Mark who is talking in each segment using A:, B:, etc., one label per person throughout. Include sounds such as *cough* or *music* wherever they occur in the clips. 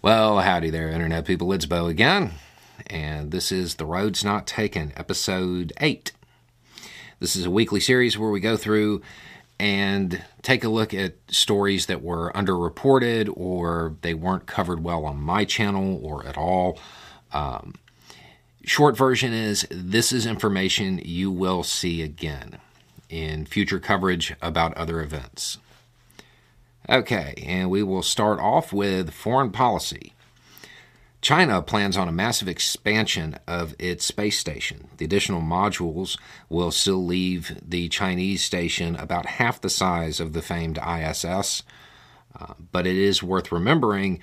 A: Well, howdy there, Internet people. It's Beau again, and this is The Roads Not Taken, Episode 8. This is a weekly series where we go through and take a look at stories that were underreported or they weren't covered well on my channel or at all. Um, short version is this is information you will see again in future coverage about other events. Okay, and we will start off with foreign policy. China plans on a massive expansion of its space station. The additional modules will still leave the Chinese station about half the size of the famed ISS, uh, but it is worth remembering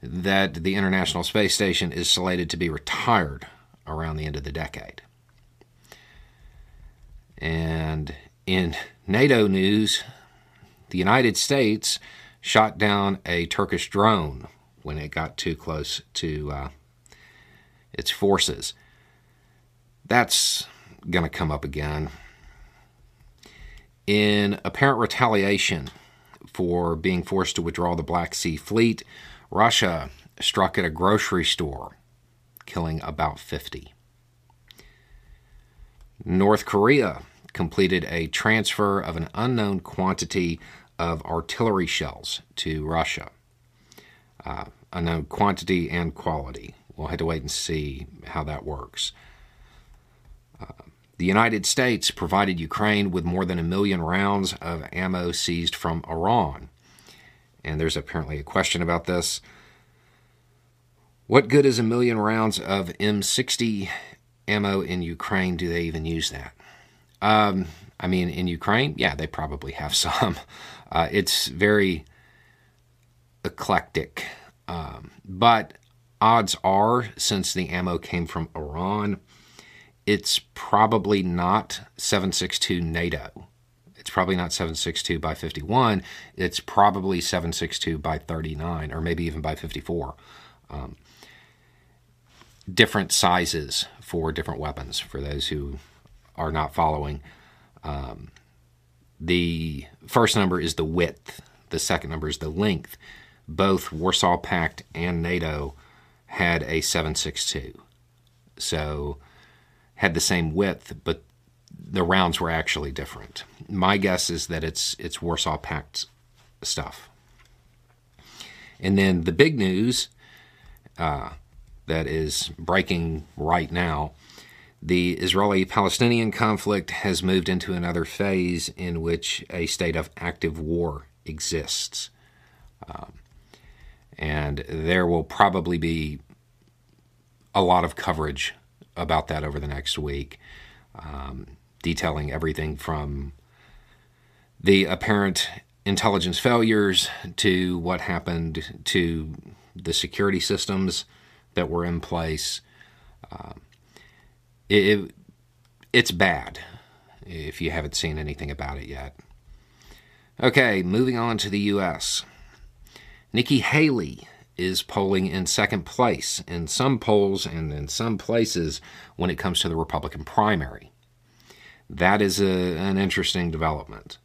A: that the International Space Station is slated to be retired around the end of the decade. And in NATO news, the United States shot down a Turkish drone when it got too close to uh, its forces. That's going to come up again. In apparent retaliation for being forced to withdraw the Black Sea Fleet, Russia struck at a grocery store, killing about 50. North Korea completed a transfer of an unknown quantity of artillery shells to Russia. Uh, unknown quantity and quality. We'll have to wait and see how that works. Uh, the United States provided Ukraine with more than a million rounds of ammo seized from Iran. And there's apparently a question about this. What good is a million rounds of M60 ammo in Ukraine? Do they even use that? Um, I mean, in Ukraine, yeah, they probably have *laughs* some. Uh, it's very eclectic. Um, but odds are, since the ammo came from Iran, it's probably not 762 NATO. It's probably not 762 by 51. It's probably 762 by 39, or maybe even by 54. Um, different sizes for different weapons, for those who are not following. Um, the first number is the width, the second number is the length. Both Warsaw Pact and NATO had a 762. So had the same width, but the rounds were actually different. My guess is that it's it's Warsaw Pact stuff. And then the big news uh, that is breaking right now the Israeli Palestinian conflict has moved into another phase in which a state of active war exists. Um, and there will probably be a lot of coverage about that over the next week, um, detailing everything from the apparent intelligence failures to what happened to the security systems that were in place. Um, it, it's bad if you haven't seen anything about it yet. Okay, moving on to the U.S. Nikki Haley is polling in second place in some polls and in some places when it comes to the Republican primary. That is a, an interesting development.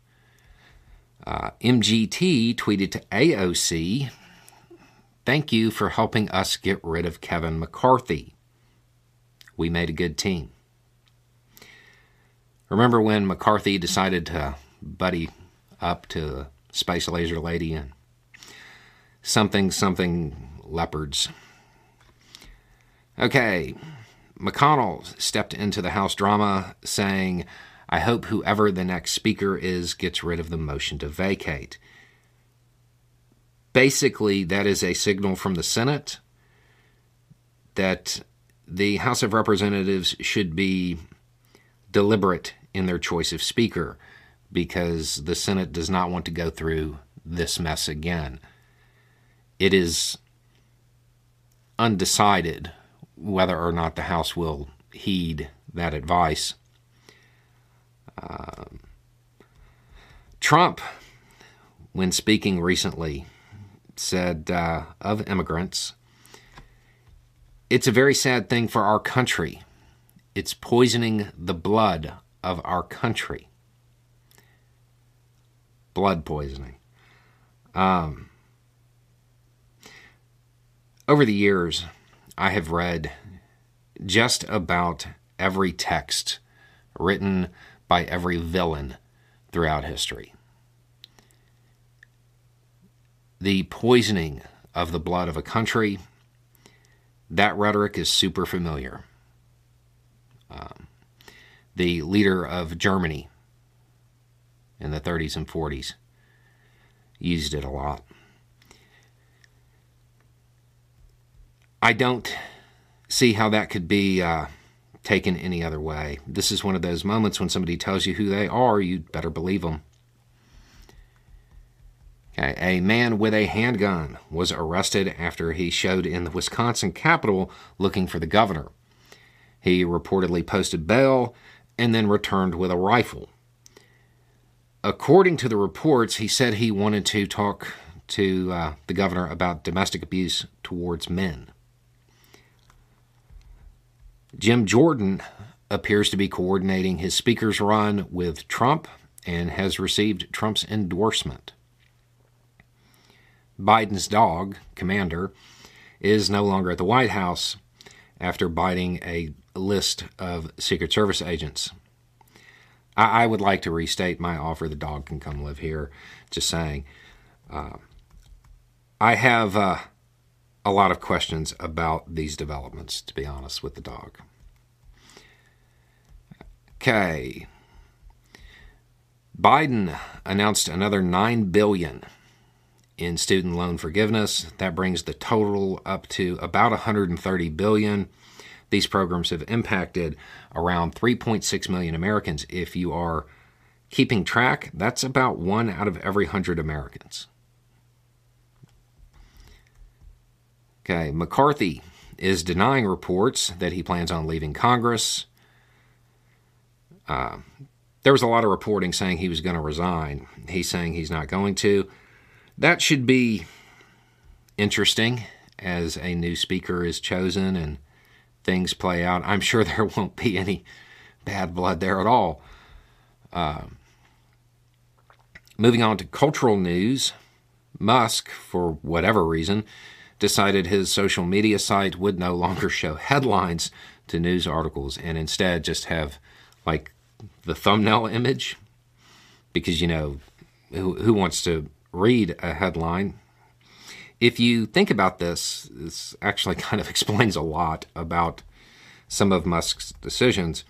A: Uh, MTG tweeted to AOC, Thank you for helping us get rid of Kevin McCarthy we made a good team. Remember when McCarthy decided to buddy up to Space Laser Lady and something something leopards? Okay, McConnell stepped into the House drama saying, I hope whoever the next speaker is gets rid of the motion to vacate. Basically, that is a signal from the Senate that the House of Representatives should be deliberate in their choice of speaker because the Senate does not want to go through this mess again. It is undecided whether or not the House will heed that advice. Uh, Trump, when speaking recently, said uh, of immigrants it's a very sad thing for our country. It's poisoning the blood of our country. Blood poisoning. Um, over the years, I have read just about every text written by every villain throughout history. The poisoning of the blood of a country, that rhetoric is super familiar. Um, the leader of Germany in the 30s and 40s used it a lot. I don't see how that could be uh, taken any other way. This is one of those moments when somebody tells you who they are, you'd better believe them. A man with a handgun was arrested after he showed in the Wisconsin Capitol looking for the governor. He reportedly posted bail and then returned with a rifle. According to the reports, he said he wanted to talk to uh, the governor about domestic abuse towards men. Jim Jordan appears to be coordinating his speaker's run with Trump and has received Trump's endorsement. Biden's dog, Commander, is no longer at the White House after biting a list of Secret Service agents. I, I would like to restate my offer the dog can come live here. Just saying. Uh, I have uh, a lot of questions about these developments, to be honest, with the dog. Okay. Biden announced another 9 billion in student loan forgiveness. That brings the total up to about 130 billion. These programs have impacted around 3.6 million Americans. If you are keeping track, that's about one out of every 100 Americans. Okay, McCarthy is denying reports that he plans on leaving Congress. Uh, there was a lot of reporting saying he was going to resign. He's saying he's not going to. That should be interesting as a new speaker is chosen and things play out. I'm sure *laughs* there won't be any bad blood there at all. Uh, moving on to cultural news, Musk, for whatever reason, decided his social media site would no longer *laughs* show headlines to news articles and instead just have like the thumbnail image because you know who, who wants to read a headline if you think about this this actually *laughs* kind of explains a lot about some of musk's decisions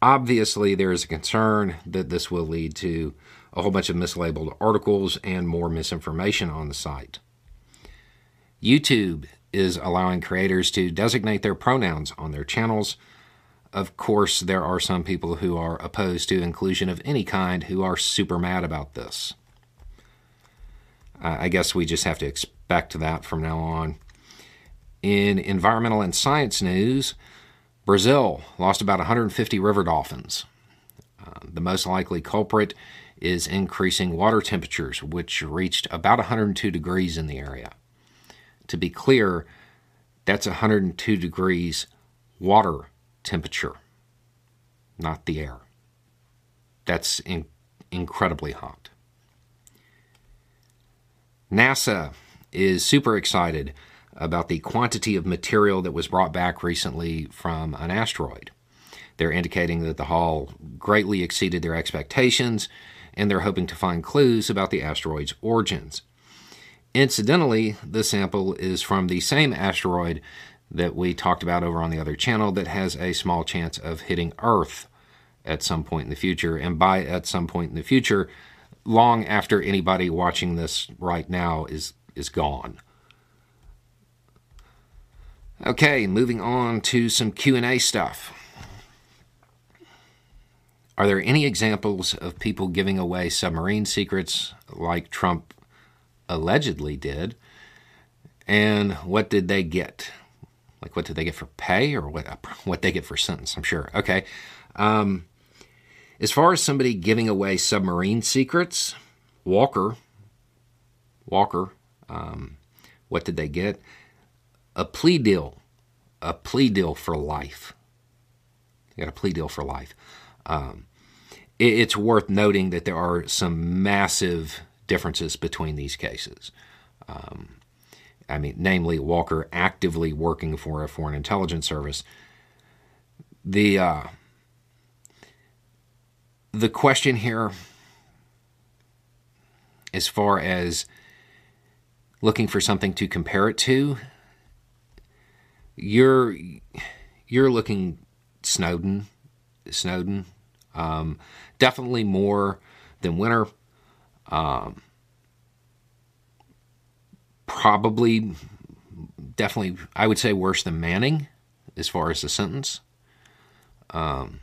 A: obviously there is a concern that this will lead to a whole bunch of mislabeled articles and more misinformation on the site YouTube is allowing creators to designate their pronouns on their channels. Of course, there are some people who are opposed to inclusion of any kind who are super mad about this. I guess we just have to expect that from now on. In environmental and science news, Brazil lost about 150 river dolphins. Uh, the most likely culprit is increasing water temperatures, which reached about 102 degrees in the area to be clear, that's 102 degrees water temperature, not the air. That's in- incredibly hot. NASA is super excited about the quantity of material that was brought back recently from an asteroid. They're indicating that the haul greatly exceeded their expectations, and they're hoping to find clues about the asteroid's origins. Incidentally, the sample is from the same asteroid that we talked about over on the other channel that has a small chance of hitting Earth at some point in the future. And by at some point in the future, long after anybody watching this right now is, is gone. Okay, moving on to some Q&A stuff. Are there any examples of people giving away submarine secrets like Trump allegedly did. And what did they get? Like, what did they get for pay or what, *laughs* what they get for sentence? I'm sure. Okay. Um, as far as somebody giving away submarine secrets, Walker, Walker, um, what did they get? A plea deal, a plea deal for life. They got a plea deal for life. Um, it, it's worth noting that there are some massive differences between these cases. Um, I mean, namely Walker actively working for a foreign intelligence service. The uh, the question here, as far as looking for something to compare it to, you're you're looking Snowden, Snowden, um, definitely more than Winner. Um, probably, definitely, I would say worse than Manning as far as the sentence. Um,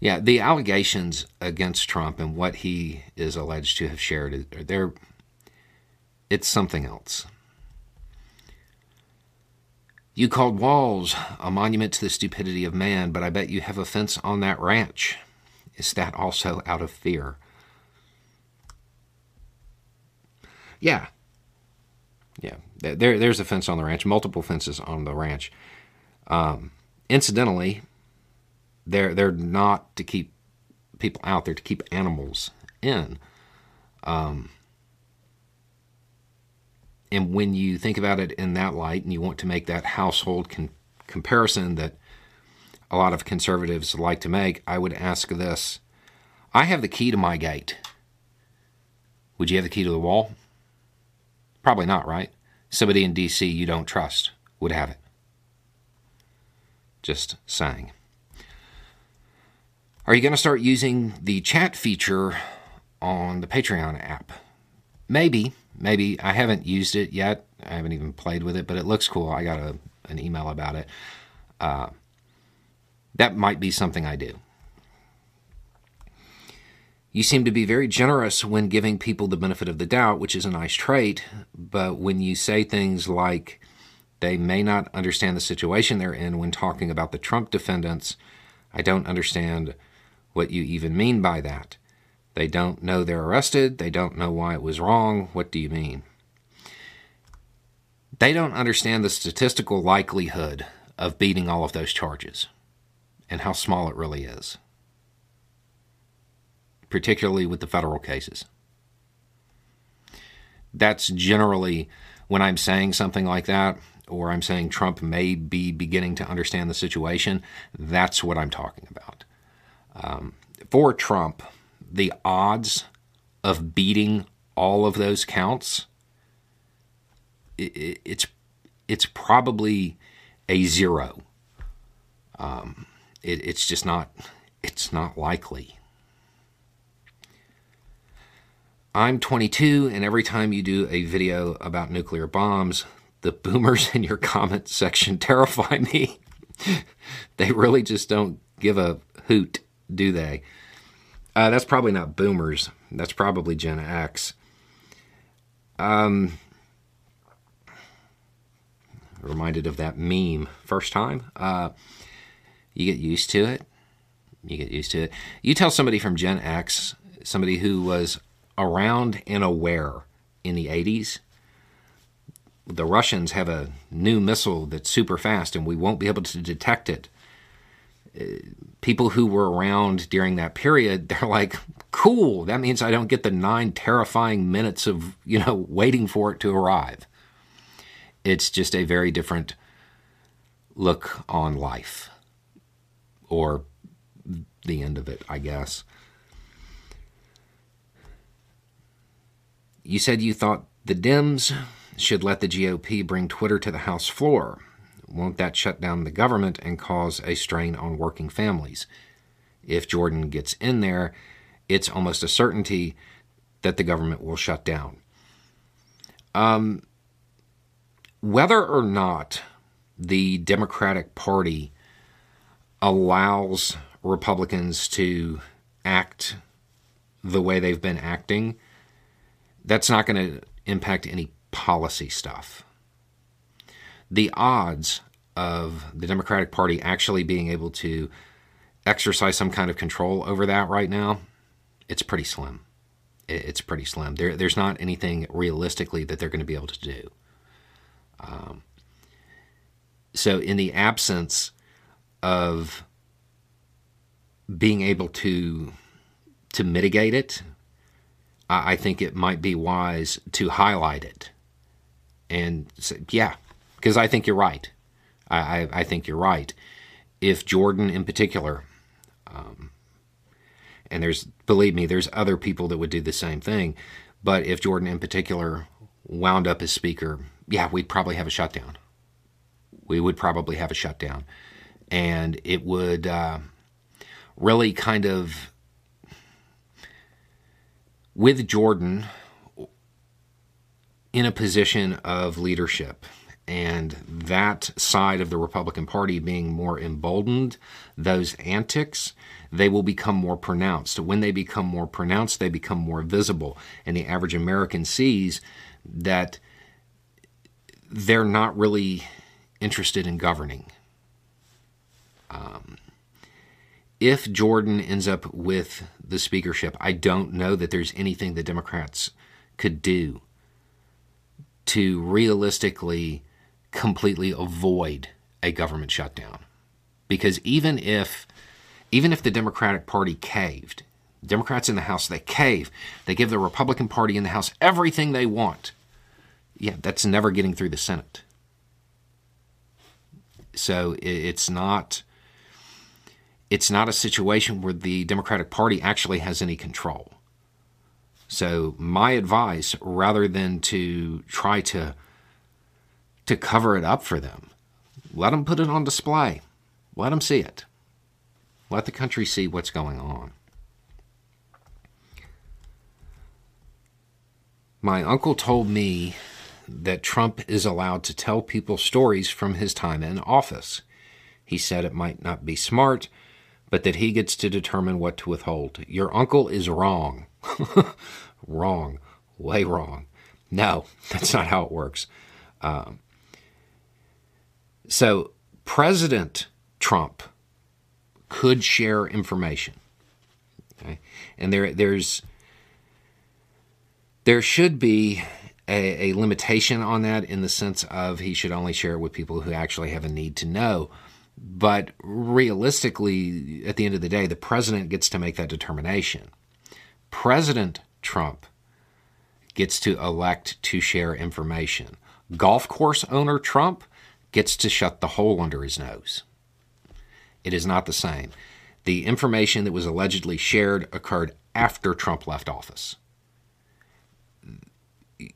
A: yeah, the allegations against Trump and what he is alleged to have shared, they're, it's something else. You called Walls a monument to the stupidity of man, but I bet you have a fence on that ranch. Is that also out of fear? Yeah. Yeah. There, there's a fence on the ranch, multiple fences on the ranch. Um, incidentally, they're, they're not to keep people out, they're to keep animals in. Um, and when you think about it in that light and you want to make that household con- comparison that a lot of conservatives like to make, I would ask this I have the key to my gate. Would you have the key to the wall? Probably not, right? Somebody in D.C. you don't trust would have it. Just saying. Are you going to start using the chat feature on the Patreon app? Maybe, maybe. I haven't used it yet. I haven't even played with it, but it looks cool. I got a, an email about it. Uh, that might be something I do. You seem to be very generous when giving people the benefit of the doubt, which is a nice trait. But when you say things like they may not understand the situation they're in when talking about the Trump defendants, I don't understand what you even mean by that. They don't know they're arrested. They don't know why it was wrong. What do you mean? They don't understand the statistical likelihood of beating all of those charges and how small it really is particularly with the federal cases. That's generally when I'm saying something like that, or I'm saying Trump may be beginning to understand the situation, that's what I'm talking about. Um, for Trump, the odds of beating all of those counts, it, it's it's probably a zero. Um, it, it's just not it's not likely. I'm 22, and every time you do a video about nuclear bombs, the boomers *laughs* in your comment section *laughs* terrify me. *laughs* they really just don't give a hoot, do they? Uh, that's probably not boomers. That's probably Gen X. Um, reminded of that meme. First time, uh, you get used to it. You get used to it. You tell somebody from Gen X, somebody who was around and aware in the 80s. The Russians have a new missile that's super fast and we won't be able to detect it. People who were around during that period, *laughs* they're like, cool, that means I don't get the nine terrifying minutes of, you know, waiting for it to arrive. It's just a very different look on life or the end of it, I guess. You said you thought the Dems should let the GOP bring Twitter to the House floor. Won't that shut down the government and cause a strain on working families? If Jordan gets in there, it's almost a certainty that the government will shut down. Um, whether or not the Democratic Party allows Republicans to act the way they've been acting that's not going to impact any policy stuff. The odds of the Democratic Party actually being able to exercise some kind of control over that right now, it's pretty slim. It's pretty slim. There, there's not anything realistically that they're going to be able to do. Um, so, in the absence of being able to to mitigate it, I think it might be wise to highlight it and say, yeah, because I think you're right. I, I, I, think you're right. If Jordan, in particular, um, and there's, believe me, there's other people that would do the same thing, but if Jordan, in particular, wound up as speaker, yeah, we'd probably have a shutdown. We would probably have a shutdown. And it would uh, really kind of, with Jordan in a position of leadership and that side of the Republican Party being more emboldened, those antics, they will become more pronounced. When they become more pronounced, they become more visible. And the average American sees that they're not really interested in governing. Um, if Jordan ends up with the speakership, I don't know that there's anything the Democrats could do to realistically completely avoid a government shutdown. Because even if even if the Democratic Party caved, Democrats in the House they cave, they give the Republican Party in the House everything they want. Yeah, that's never getting through the Senate. So it's not it's not a situation where the Democratic Party actually has any control. So my advice, rather than to try to to cover it up for them, let them put it on display. Let them see it. Let the country see what's going on. My uncle told me that Trump is allowed to tell people stories from his time in office. He said it might not be smart, but that he gets to determine what to withhold. Your uncle is wrong. *laughs* wrong. Way wrong. No, *laughs* that's not how it works. Um, so, President Trump could share information. Okay? And there, there's there should be a, a, limitation on that in the sense of he should only share it with people who actually have a need to know. But realistically, at the end of the day, the president gets to make that determination. President Trump gets to elect to share information. Golf course owner Trump gets to shut the hole under his nose. It is not the same. The information that was allegedly shared occurred after Trump left office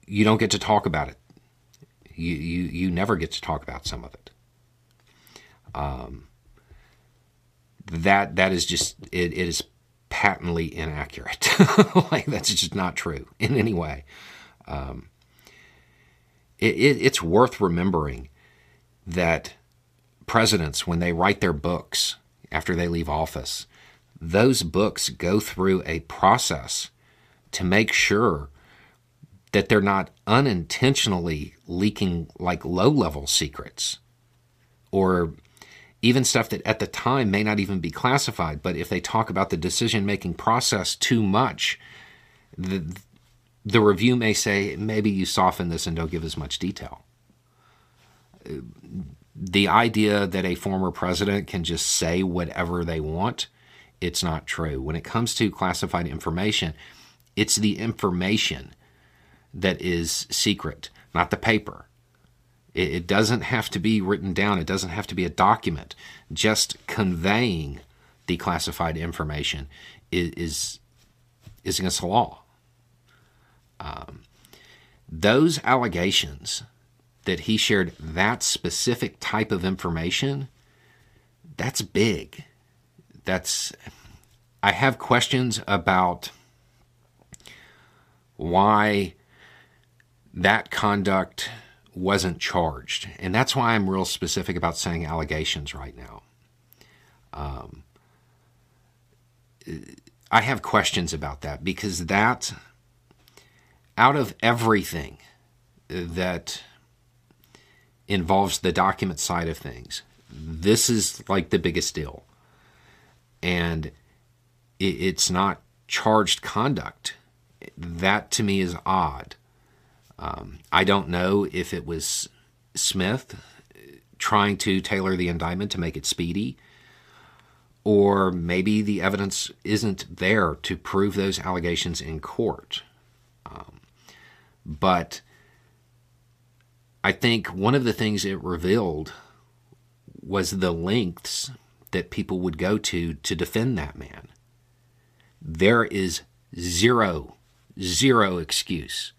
A: you don't get to talk about it. You, you, you never get to talk about some of it. Um, that that is just it, it is patently inaccurate. *laughs* like that's just not true in any way. Um, it, it, it's worth remembering that presidents, when they write their books after they leave office, those books go through a process to make sure that they're not unintentionally leaking like low level secrets or even stuff that at the time may not even be classified. But if they talk about the decision making process too much, the, the review may say maybe you soften this and don't give as much detail. The idea that a former president can just say whatever they want, it's not true. When it comes to classified information, it's the information that is secret, not the paper. It, it doesn't have to be written down, it doesn't have to be a document. Just conveying the classified information is, is, is against the law. Um, those allegations that he shared that specific type of information, that's big. That's I have questions about why that conduct wasn't charged. And that's why I'm real specific about saying allegations right now. Um, I have questions about that because that, out of everything that involves the document side of things, this is like the biggest deal. And it's not charged conduct. That to me is odd. Um, I don't know if it was Smith trying to tailor the indictment to make it speedy, or maybe the evidence isn't there to prove those allegations in court. Um, but I think one of the things it revealed was the lengths that people would go to to defend that man. There is zero, zero excuse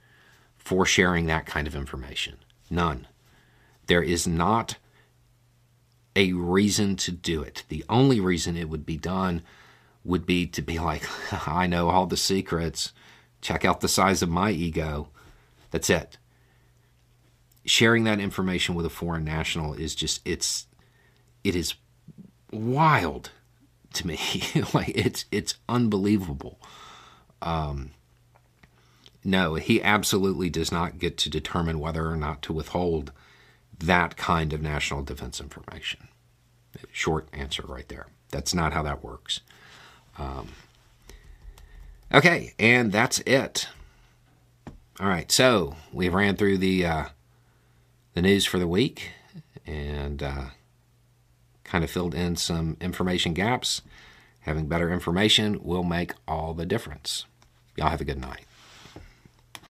A: for sharing that kind of information. None. There is not a reason to do it. The only reason it would be done would be to be like, *laughs* I know all the secrets. Check out the size of my ego. That's it. Sharing that information with a foreign national is just, it's, it is wild to me. *laughs* like it's it's unbelievable. Um, no, he absolutely does not get to determine whether or not to withhold that kind of national defense information. Short answer right there. That's not how that works. Um, okay, and that's it. All right, so we've ran through the uh, the news for the week, and uh, kind of filled in some information gaps. Having better information will make all the difference. Y'all have a good night.